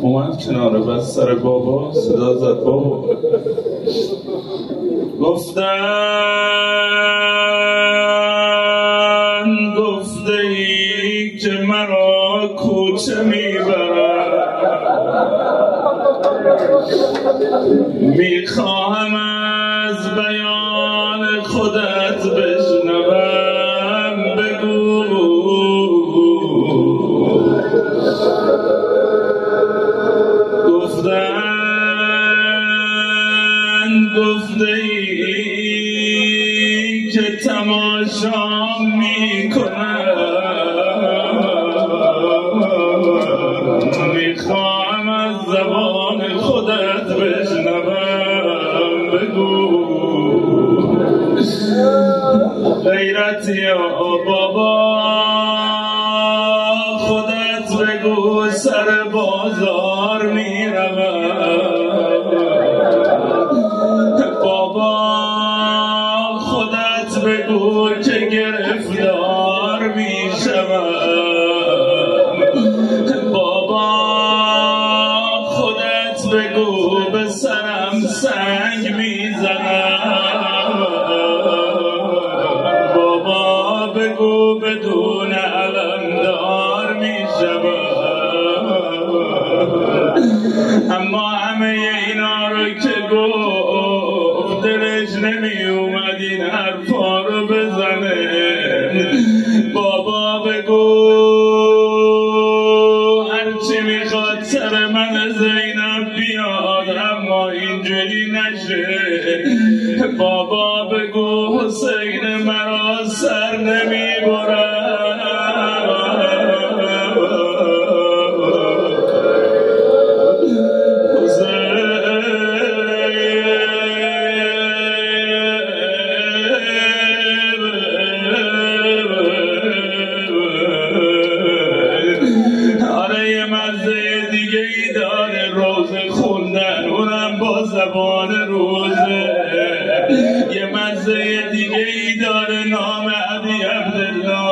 اومد کنار بس سر بابا صدا زد بابا. گفتن گفته ای که مرا کوچه می‌برد. می‌خواهم از بیان خودت بشنوم. زبان خودت بشنوم بگو. غیرتی یا بابا. اینا رو که گفت دلش نمی اومد این حرفا شبان روزه. یه مزه دیگه ای داره نام عبی عبدالله.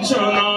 Anjana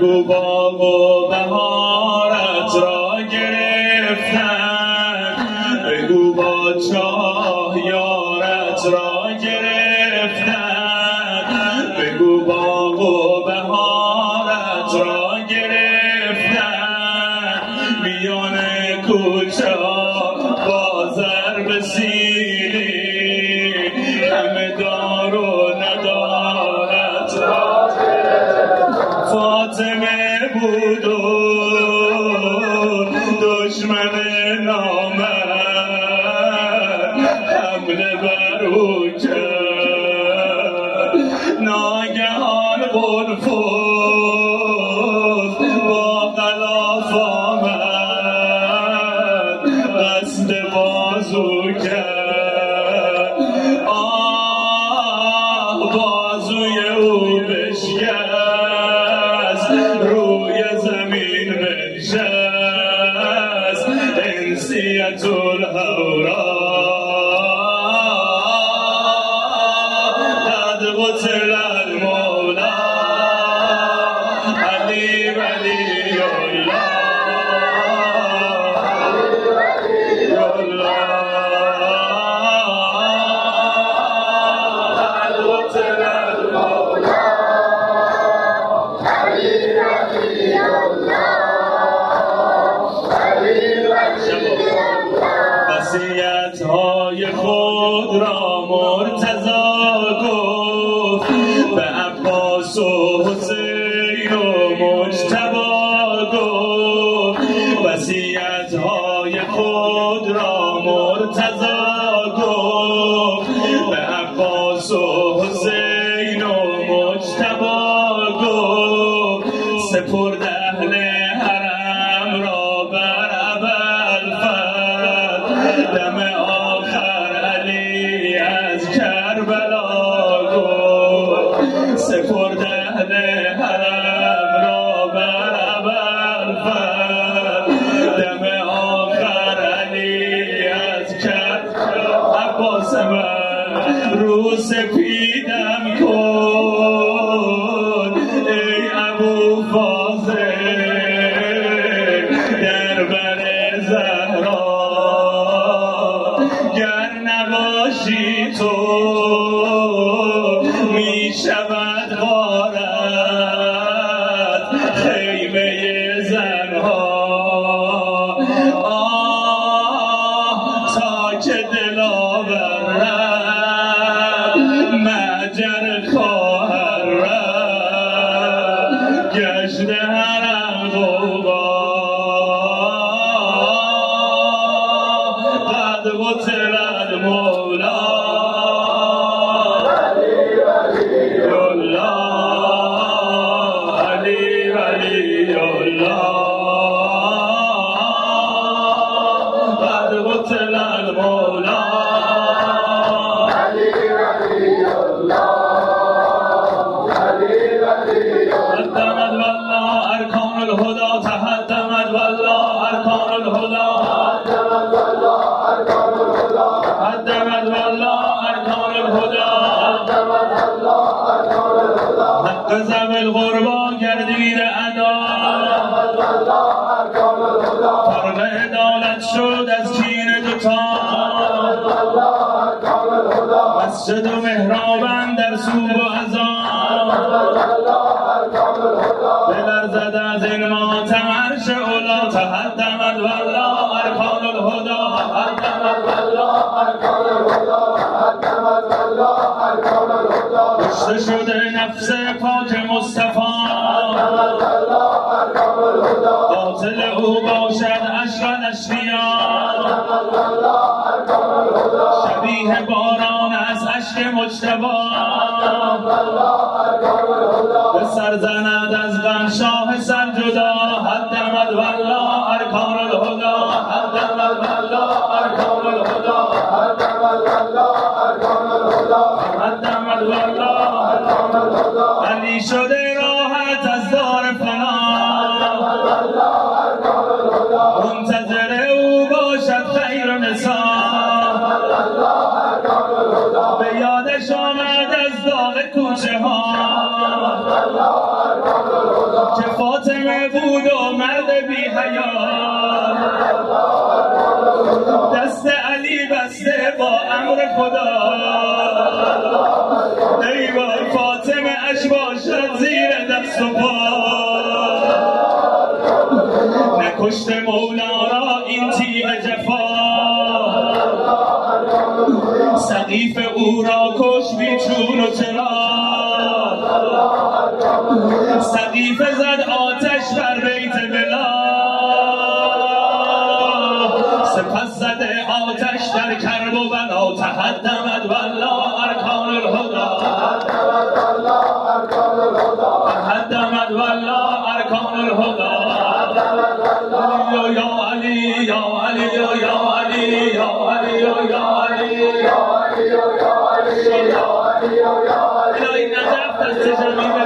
Goodbye. Amen. الهدى حق زم الغربا گردید ادا فرق عدالت شد از چین دوتا مسجد و مهرابن در سوب و ازان بلر زد از این ماتم عرش اولا تحدمت والله ارکان الهدا تحدمت والله ارکان الهدا کشته شده نفس پاک مصطفی. قاتل او باشد عشق الاشقیا شبیه باران از عشق مجتبا به سر زند از غم شاه سر جدا. خدا. ای وای فاطمه اش باشد زیر دست و پا. نکشت مولا را این تیغ جفا. سقیف او را کش بیچون و چرا. سقیف زد آتش بر تهدمد والله ارکان الهدا تهدمد والله ارکان الهدا یا علی یا علی یا علی یا علی یا علی یا علی. الهی نجف از تجربی بریم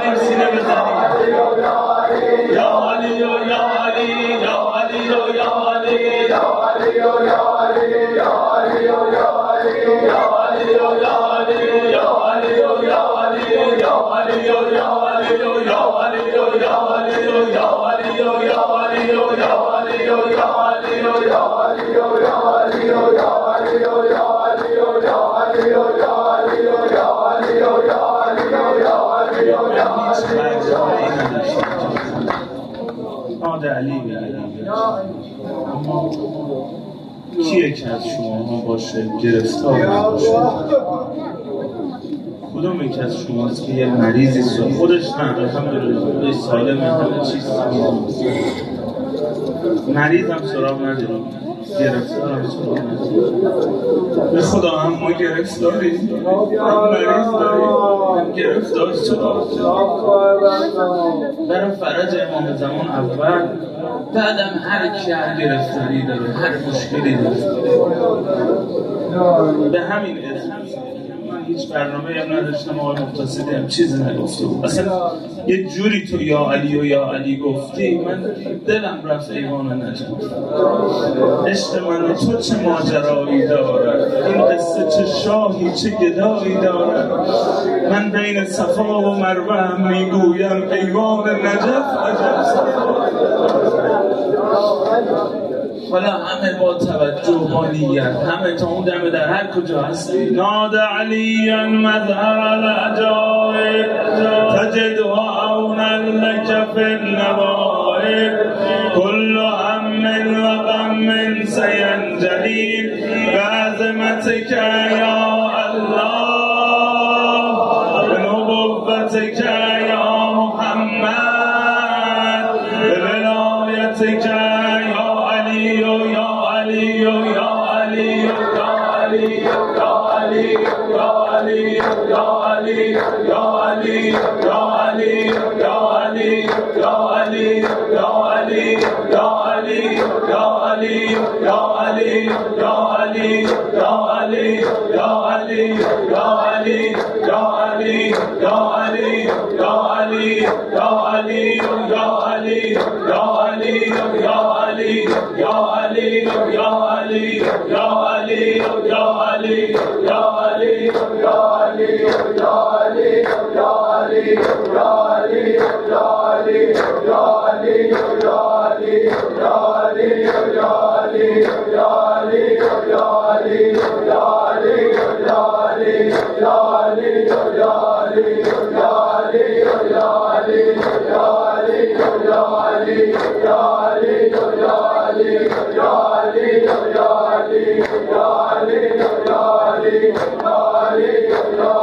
سینه بزنیم کیه که از شما باشه گرفتار باشه کدوم یکی از شماست که یه مریضی سو خودش نه الحمدلله خودش سالم همه چیز مریض هم سراغ نداریم به خدا هم ما گرفتاری هم مریض داریم گرفتار چرا برای فرج امام زمان اول بعدم هر کی هر گرفتاری داره هر مشکلی داره. به همین اسم. هیچ برنامه هم نداشتم آقای مقتصدی هم چیزی نگفته بود. اصلا یه جوری تو یا علی و یا علی گفتی من دلم رفت ایوان نجات عشق من تو چه ماجرایی دارد؟ این قصه چه شاهی چه گدایی دارد؟ من بین صفا و مروه هم می‌گویم ایوان نجف عجب حالا همه با توجه با نیت همه تا اون دمه در هر کجا هستی ناد علی مظهر العجائب تجد عونا لك فی النوائب كل هم و غم سینجلی بعظمتك علي يا علي يا علي يا علي يا علي يا علي يا علي يا علي يا علي يا علي يا علي يا علي يا علي يا علي يا علي علي يا علي يا علي يا علي يا علي Yali, Yali, Yali, Yali, Yali, Yali, Yali, Yali.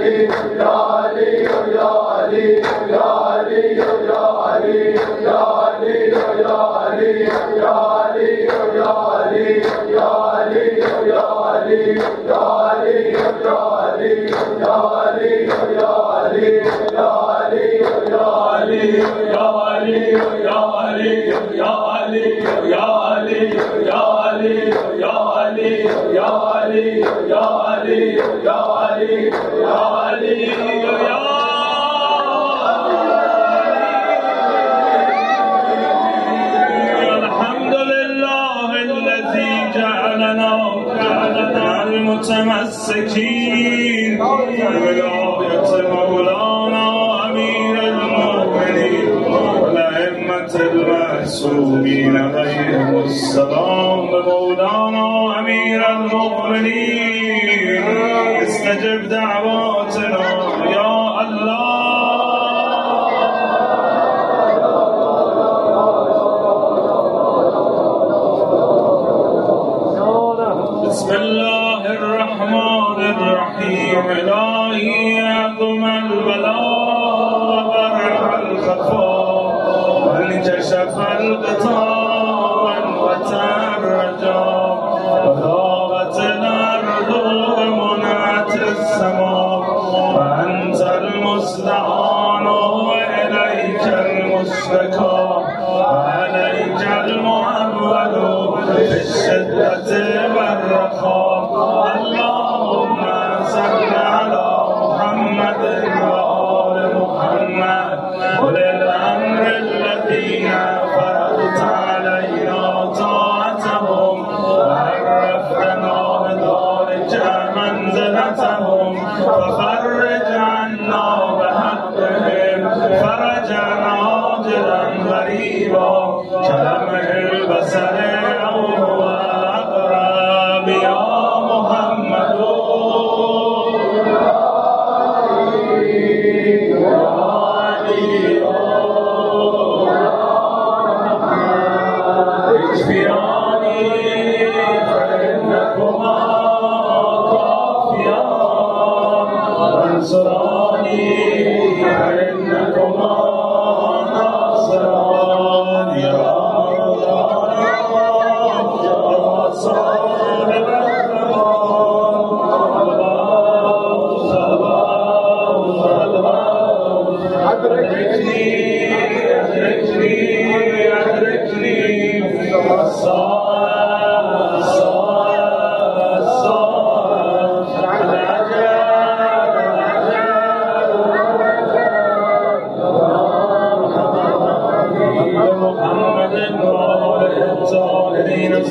Yeah. متمسکین بولایت مولانا امیر المؤمنین لعمت المحسومین علیهم السلام. مولانا امیر المؤمنين. حسبكم وعلى الجعل مؤول في الشدة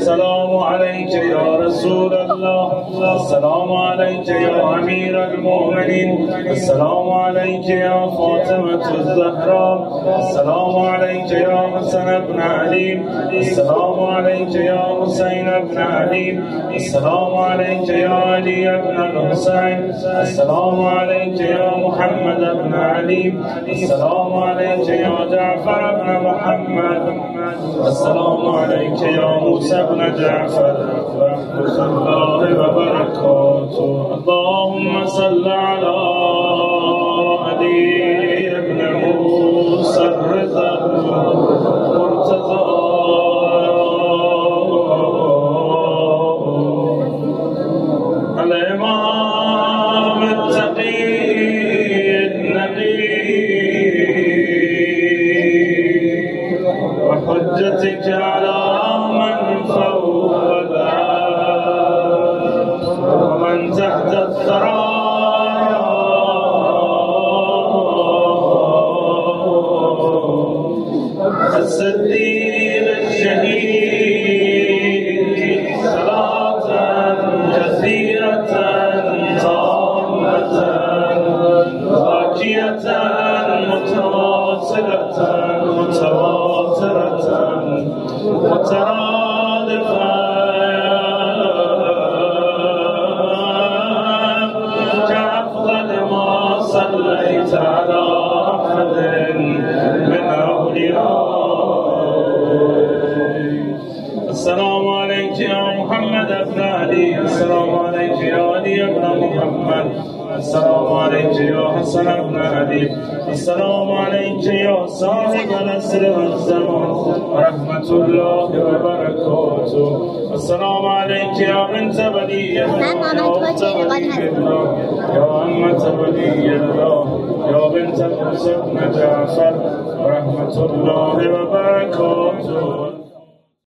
السلام عليك يا رسول الله. السلام عليك يا أمير المؤمنين. السلام عليك يا فاطمة الزهراء. السلام عليك يا حسن بن علي. السلام عليك يا حسين بن علي. السلام عليك يا علي بن الحسين. السلام عليك يا محمد بن علي. السلام عليك يا جعفر بن محمد. السلام عليك يا موسى بن جعفر الله وبركاته. اللهم صل على علي بن موسى الرضا. السلام عليك يا حسن بن علي. السلام عليك يا صاحب الأسر والزمان. ورحمة الله. السلام عليك يا بنت ولي الله يا أمة ولي الله يا بنت بن جعفر ورحمة الله وبركاته